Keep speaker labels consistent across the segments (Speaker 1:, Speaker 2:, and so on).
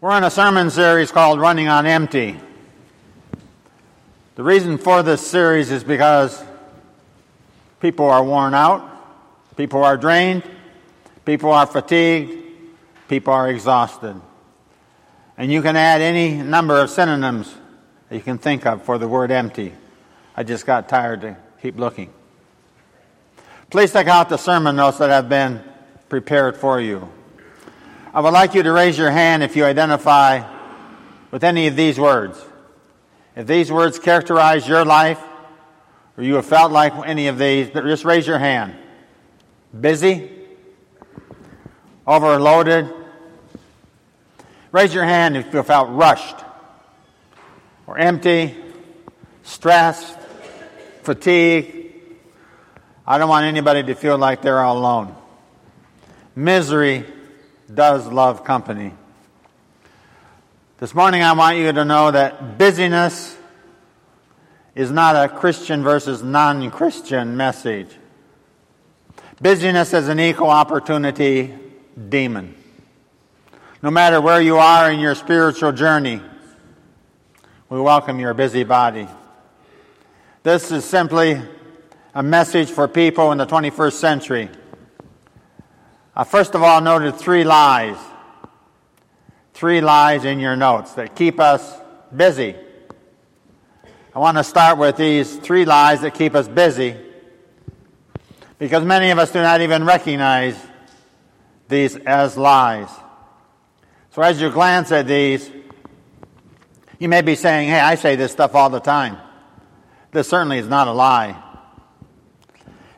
Speaker 1: We're on a sermon series called Running on Empty. The reason for this series is because people are worn out, people are drained, people are fatigued, people are exhausted. And you can add any number of synonyms that you can think of for the word empty. I just got tired to keep looking. Please take out the sermon notes that have been prepared for you. I would like you to raise your hand if you identify with any of these words. If these words characterize your life, or you have felt like any of these, just raise your hand. Busy? Overloaded? Raise your hand if you felt rushed, or empty, stressed, fatigued. I don't want anybody to feel like they're all alone. Misery does love company. This morning, I want you to know that busyness is not a Christian versus non Christian message. Busyness is an equal opportunity demon. No matter where you are in your spiritual journey, we welcome your busy body. This is simply a message for people in the 21st century I first of all noted three lies. Three lies in your notes that keep us busy. I want to start with these three lies that keep us busy because many of us do not even recognize these as lies. So as you glance at these, you may be saying, hey, I say this stuff all the time. This certainly is not a lie.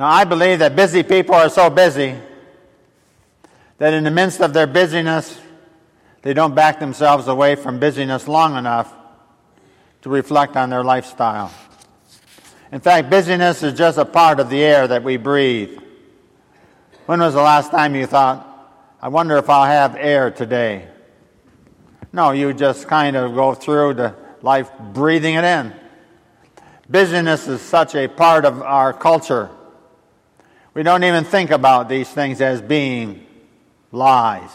Speaker 1: Now, I believe that busy people are so busy that in the midst of their busyness, they don't back themselves away from busyness long enough to reflect on their lifestyle. In fact, busyness is just a part of the air that we breathe. When was the last time you thought, I wonder if I'll have air today? No, you just kind of go through the life breathing it in. Busyness is such a part of our culture. We don't even think about these things as being lies.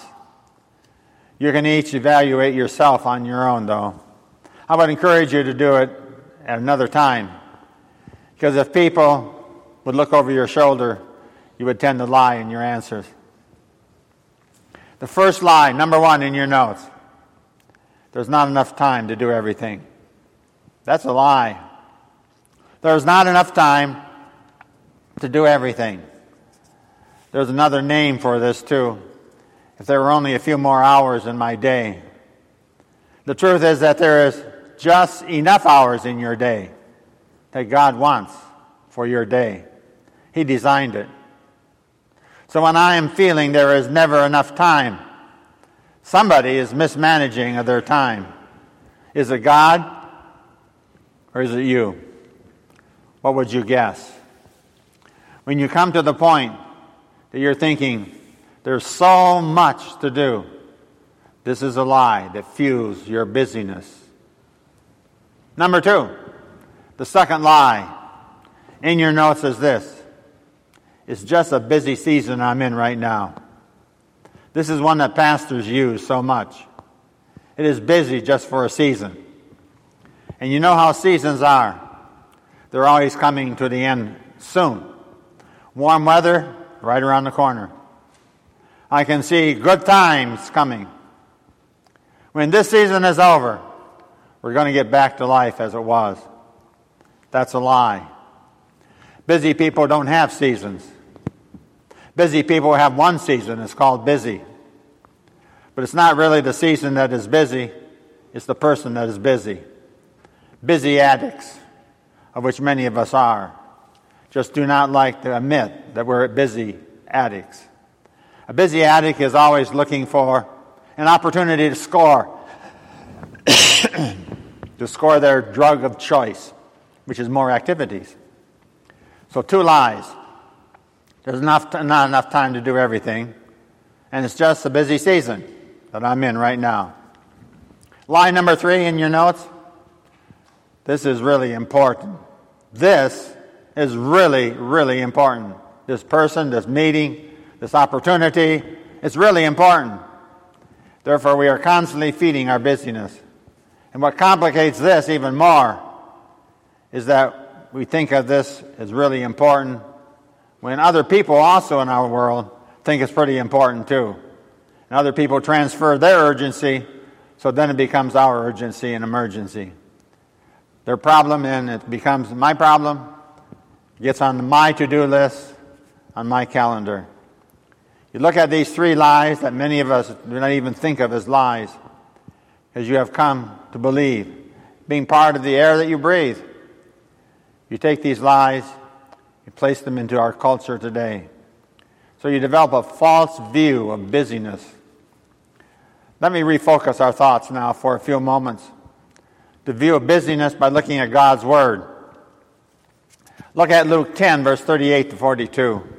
Speaker 1: You can each evaluate yourself on your own, though. I would encourage you to do it at another time. Because if people would look over your shoulder, you would tend to lie in your answers. The first lie, number one in your notes there's not enough time to do everything. That's a lie. There's not enough time to do everything. There's another name for this, too if there were only a few more hours in my day. The truth is that there is just enough hours in your day that God wants for your day. He designed it. So when I am feeling there is never enough time, somebody is mismanaging of their time. Is it God or is it you? What would you guess? When you come to the point that you're thinking, there's so much to do. This is a lie that fuels your busyness. Number two, the second lie in your notes is this it's just a busy season I'm in right now. This is one that pastors use so much. It is busy just for a season. And you know how seasons are. They're always coming to the end soon. Warm weather, right around the corner. I can see good times coming. When this season is over, we're going to get back to life as it was. That's a lie. Busy people don't have seasons. Busy people have one season. It's called busy. But it's not really the season that is busy, it's the person that is busy. Busy addicts, of which many of us are, just do not like to admit that we're busy addicts. A busy addict is always looking for an opportunity to score, to score their drug of choice, which is more activities. So, two lies. There's enough, not enough time to do everything, and it's just a busy season that I'm in right now. Lie number three in your notes. This is really important. This is really, really important. This person, this meeting, this opportunity. is really important. Therefore, we are constantly feeding our busyness. And what complicates this even more is that we think of this as really important when other people also in our world think it's pretty important too. And other people transfer their urgency, so then it becomes our urgency and emergency. Their problem, and it becomes my problem, gets on my to do list, on my calendar. You look at these three lies that many of us do not even think of as lies, as you have come to believe, being part of the air that you breathe. You take these lies, you place them into our culture today. So you develop a false view of busyness. Let me refocus our thoughts now for a few moments. The view of busyness by looking at God's Word. Look at Luke 10, verse 38 to 42.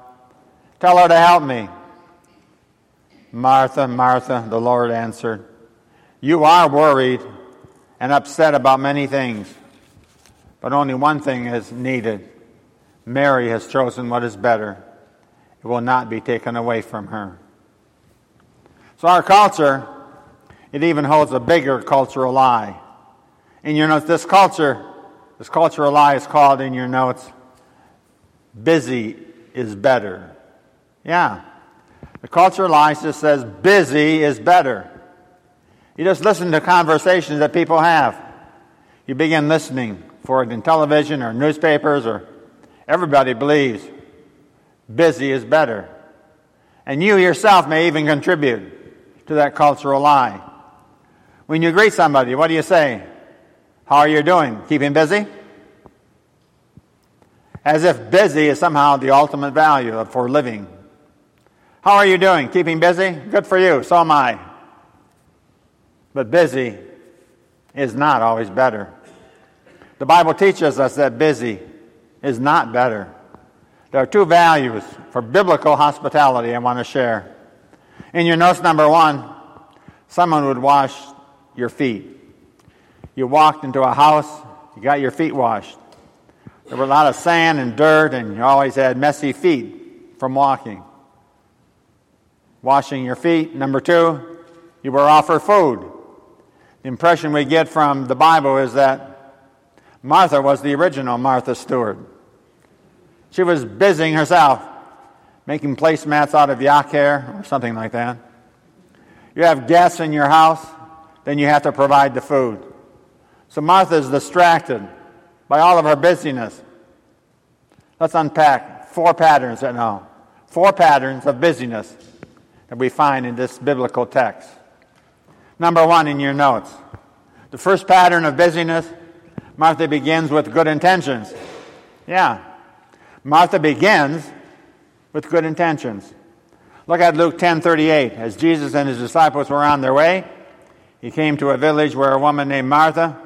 Speaker 1: Tell her to help me. Martha, Martha, the Lord answered, You are worried and upset about many things, but only one thing is needed. Mary has chosen what is better. It will not be taken away from her. So, our culture, it even holds a bigger cultural lie. In your notes, this culture, this cultural lie is called in your notes, busy is better. Yeah. The culture life just says busy is better. You just listen to conversations that people have. You begin listening for it in television or newspapers or everybody believes busy is better. And you yourself may even contribute to that cultural lie. When you greet somebody, what do you say? How are you doing? Keeping busy? As if busy is somehow the ultimate value for living. How are you doing? Keeping busy? Good for you. So am I. But busy is not always better. The Bible teaches us that busy is not better. There are two values for biblical hospitality I want to share. In your notes, number one, someone would wash your feet. You walked into a house, you got your feet washed. There were a lot of sand and dirt, and you always had messy feet from walking washing your feet. Number two, you were offered food. The impression we get from the Bible is that Martha was the original Martha Stewart. She was busying herself, making placemats out of yak hair or something like that. You have guests in your house, then you have to provide the food. So Martha is distracted by all of her busyness. Let's unpack four patterns right now. Four patterns of busyness that we find in this biblical text. Number one in your notes. The first pattern of busyness, Martha begins with good intentions. Yeah. Martha begins with good intentions. Look at Luke 10:38. As Jesus and his disciples were on their way, he came to a village where a woman named Martha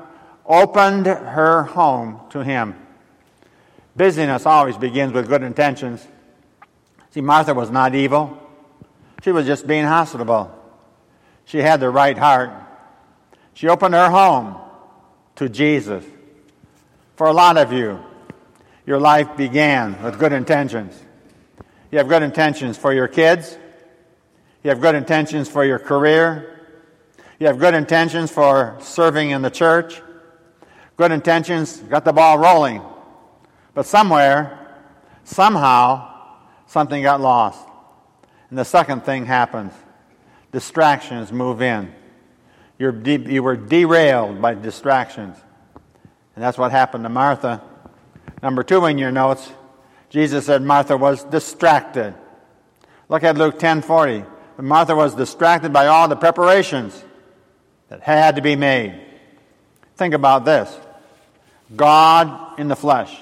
Speaker 1: opened her home to him. Busyness always begins with good intentions. See, Martha was not evil. She was just being hospitable. She had the right heart. She opened her home to Jesus. For a lot of you, your life began with good intentions. You have good intentions for your kids. You have good intentions for your career. You have good intentions for serving in the church. Good intentions, got the ball rolling. But somewhere, somehow, something got lost. And the second thing happens distractions move in. You're de- you were derailed by distractions. And that's what happened to Martha. Number two in your notes, Jesus said Martha was distracted. Look at Luke 10:40. Martha was distracted by all the preparations that had to be made. Think about this. God in the flesh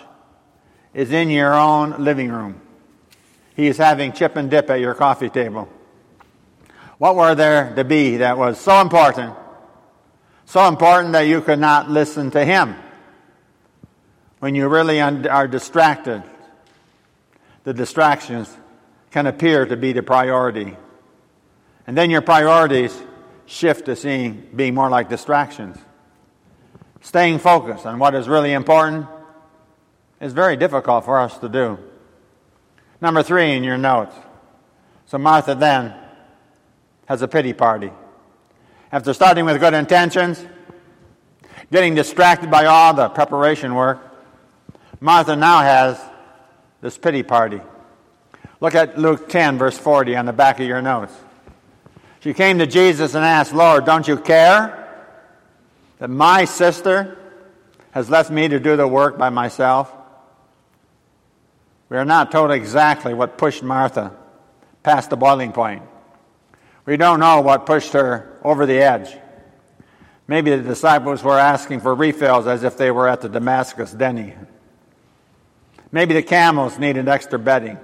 Speaker 1: is in your own living room. He is having chip and dip at your coffee table. What were there to be that was so important? So important that you could not listen to him. When you really are distracted, the distractions can appear to be the priority. And then your priorities shift to seeing being more like distractions. Staying focused on what is really important is very difficult for us to do. Number three in your notes. So Martha then has a pity party. After starting with good intentions, getting distracted by all the preparation work, Martha now has this pity party. Look at Luke 10, verse 40 on the back of your notes. She came to Jesus and asked, Lord, don't you care that my sister has left me to do the work by myself? We are not told exactly what pushed Martha past the boiling point. We don't know what pushed her over the edge. Maybe the disciples were asking for refills as if they were at the Damascus Denny. Maybe the camels needed extra bedding.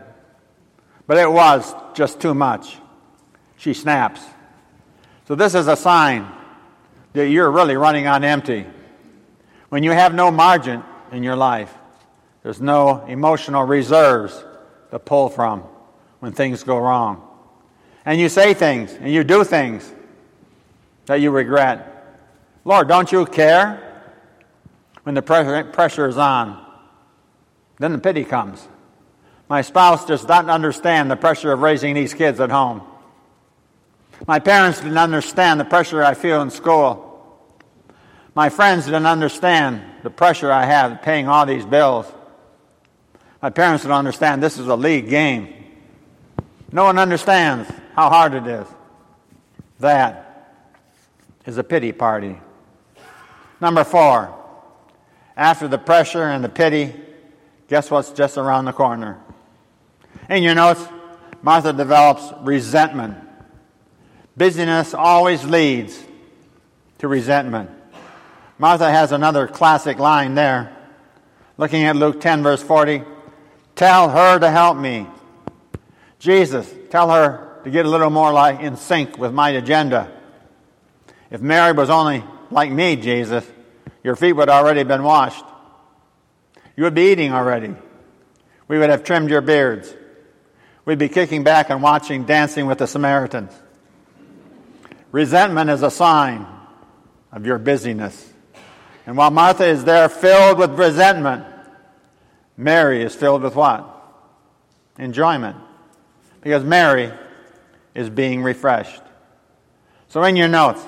Speaker 1: But it was just too much. She snaps. So, this is a sign that you're really running on empty. When you have no margin in your life, there's no emotional reserves to pull from when things go wrong. And you say things and you do things that you regret. Lord, don't you care when the pressure is on? Then the pity comes. My spouse does not understand the pressure of raising these kids at home. My parents didn't understand the pressure I feel in school. My friends didn't understand the pressure I have paying all these bills. My parents don't understand this is a league game. No one understands how hard it is. That is a pity party. Number four, after the pressure and the pity, Guess what's just around the corner? In your notes, Martha develops resentment. Busyness always leads to resentment. Martha has another classic line there. Looking at Luke 10, verse 40 Tell her to help me. Jesus, tell her to get a little more like in sync with my agenda. If Mary was only like me, Jesus, your feet would already been washed. You would be eating already. We would have trimmed your beards. We'd be kicking back and watching Dancing with the Samaritans. Resentment is a sign of your busyness. And while Martha is there filled with resentment, Mary is filled with what? Enjoyment. Because Mary is being refreshed. So, in your notes,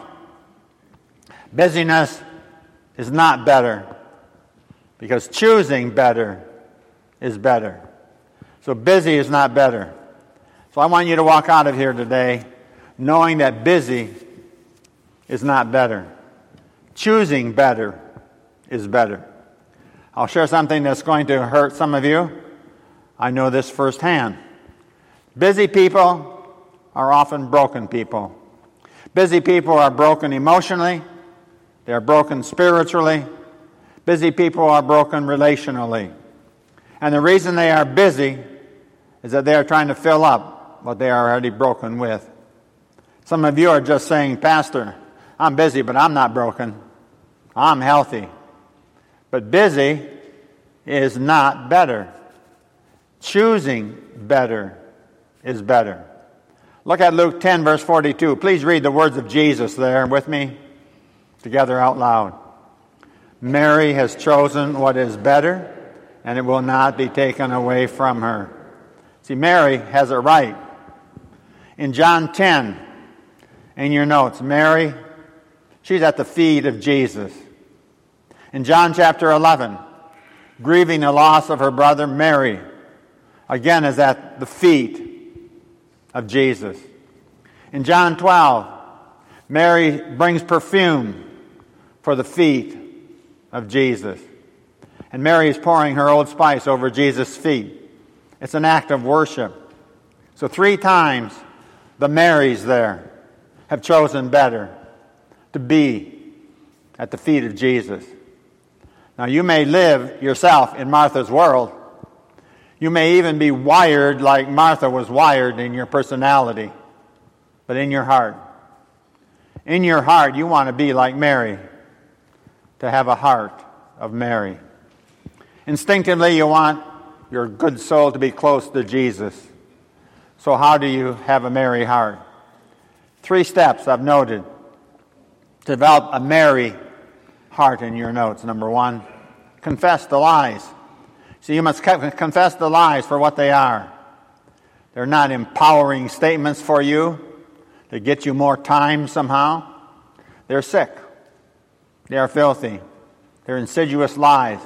Speaker 1: busyness is not better because choosing better is better. So busy is not better. So I want you to walk out of here today knowing that busy is not better. Choosing better is better. I'll share something that's going to hurt some of you. I know this firsthand. Busy people are often broken people. Busy people are broken emotionally, they're broken spiritually, Busy people are broken relationally. And the reason they are busy is that they are trying to fill up what they are already broken with. Some of you are just saying, Pastor, I'm busy, but I'm not broken. I'm healthy. But busy is not better. Choosing better is better. Look at Luke 10, verse 42. Please read the words of Jesus there with me together out loud. Mary has chosen what is better, and it will not be taken away from her. See, Mary has it right. In John 10, in your notes, Mary, she's at the feet of Jesus. In John chapter 11, grieving the loss of her brother Mary, again is at the feet of Jesus. In John 12, Mary brings perfume for the feet of Jesus. And Mary is pouring her old spice over Jesus' feet. It's an act of worship. So, three times the Marys there have chosen better to be at the feet of Jesus. Now, you may live yourself in Martha's world. You may even be wired like Martha was wired in your personality. but in your heart. In your heart, you want to be like Mary, to have a heart of Mary. Instinctively, you want your good soul to be close to Jesus. So, how do you have a Mary heart? Three steps I've noted to develop a Mary heart in your notes. Number one, confess the lies. So, you must confess the lies for what they are. They're not empowering statements for you to get you more time somehow. They're sick. They are filthy. They're insidious lies.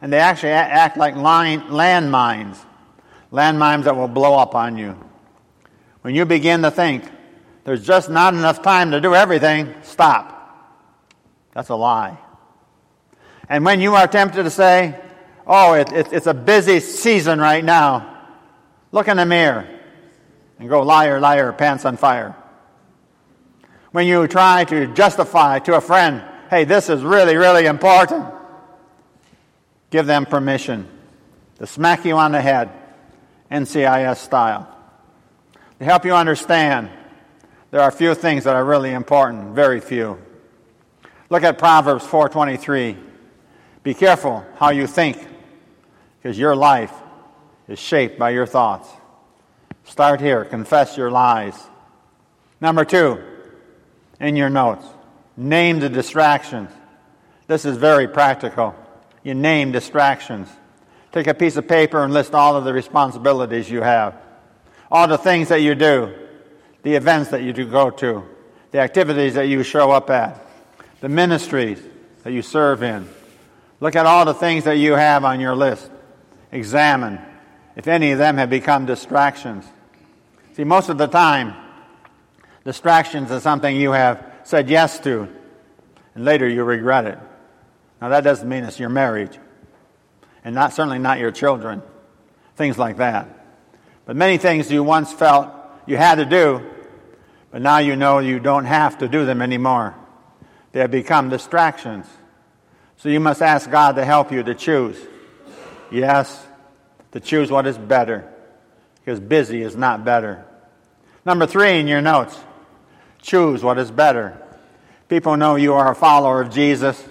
Speaker 1: And they actually act like landmines, landmines that will blow up on you. When you begin to think, there's just not enough time to do everything, stop. That's a lie. And when you are tempted to say, oh, it, it, it's a busy season right now, Look in the mirror and go, liar, liar, pants on fire. When you try to justify to a friend, hey, this is really, really important, give them permission to smack you on the head, NCIS style. To help you understand, there are few things that are really important, very few. Look at Proverbs 4:23. Be careful how you think, because your life is shaped by your thoughts. Start here. Confess your lies. Number two, in your notes, name the distractions. This is very practical. You name distractions. Take a piece of paper and list all of the responsibilities you have, all the things that you do, the events that you go to, the activities that you show up at, the ministries that you serve in. Look at all the things that you have on your list. Examine if any of them have become distractions. See, most of the time, distractions is something you have said yes to, and later you regret it. Now, that doesn't mean it's your marriage, and not, certainly not your children, things like that. But many things you once felt you had to do, but now you know you don't have to do them anymore. They have become distractions. So you must ask God to help you to choose. Yes, to choose what is better because busy is not better. Number three in your notes choose what is better. People know you are a follower of Jesus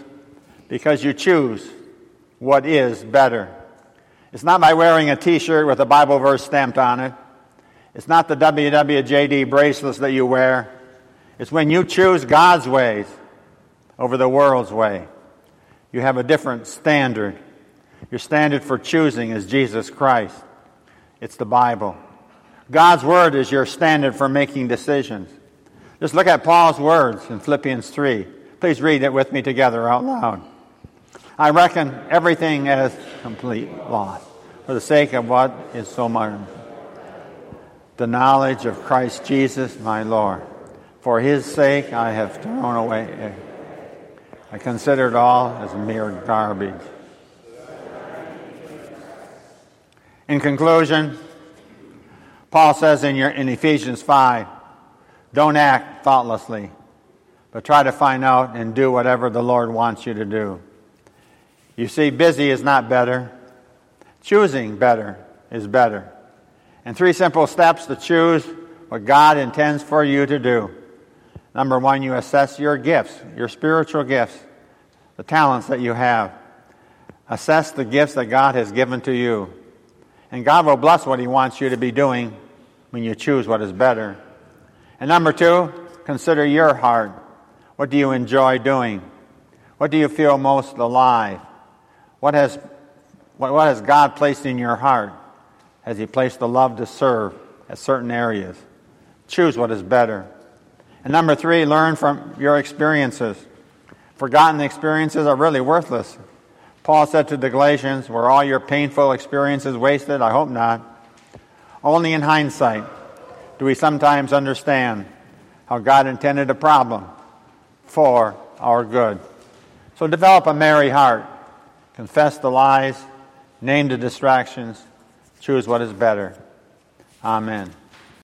Speaker 1: because you choose what is better. It's not by wearing a t shirt with a Bible verse stamped on it. It's not the WWJD bracelets that you wear. It's when you choose God's ways over the world's way. You have a different standard. Your standard for choosing is Jesus Christ. It's the Bible. God's Word is your standard for making decisions. Just look at Paul's words in Philippians 3. Please read it with me together out loud. I reckon everything as complete loss for the sake of what is so much the knowledge of Christ Jesus my Lord. For his sake I have thrown away. I consider it all as mere garbage In conclusion, Paul says in, your, in Ephesians 5 don't act thoughtlessly, but try to find out and do whatever the Lord wants you to do. You see, busy is not better, choosing better is better. And three simple steps to choose what God intends for you to do. Number one, you assess your gifts, your spiritual gifts, the talents that you have. Assess the gifts that God has given to you. And God will bless what He wants you to be doing when you choose what is better. And number two, consider your heart. What do you enjoy doing? What do you feel most alive? What has, what, what has God placed in your heart? Has He placed the love to serve at certain areas? Choose what is better. And number three, learn from your experiences. Forgotten experiences are really worthless. Paul said to the Galatians, Were all your painful experiences wasted? I hope not. Only in hindsight do we sometimes understand how God intended a problem for our good. So develop a merry heart, confess the lies, name the distractions, choose what is better. Amen.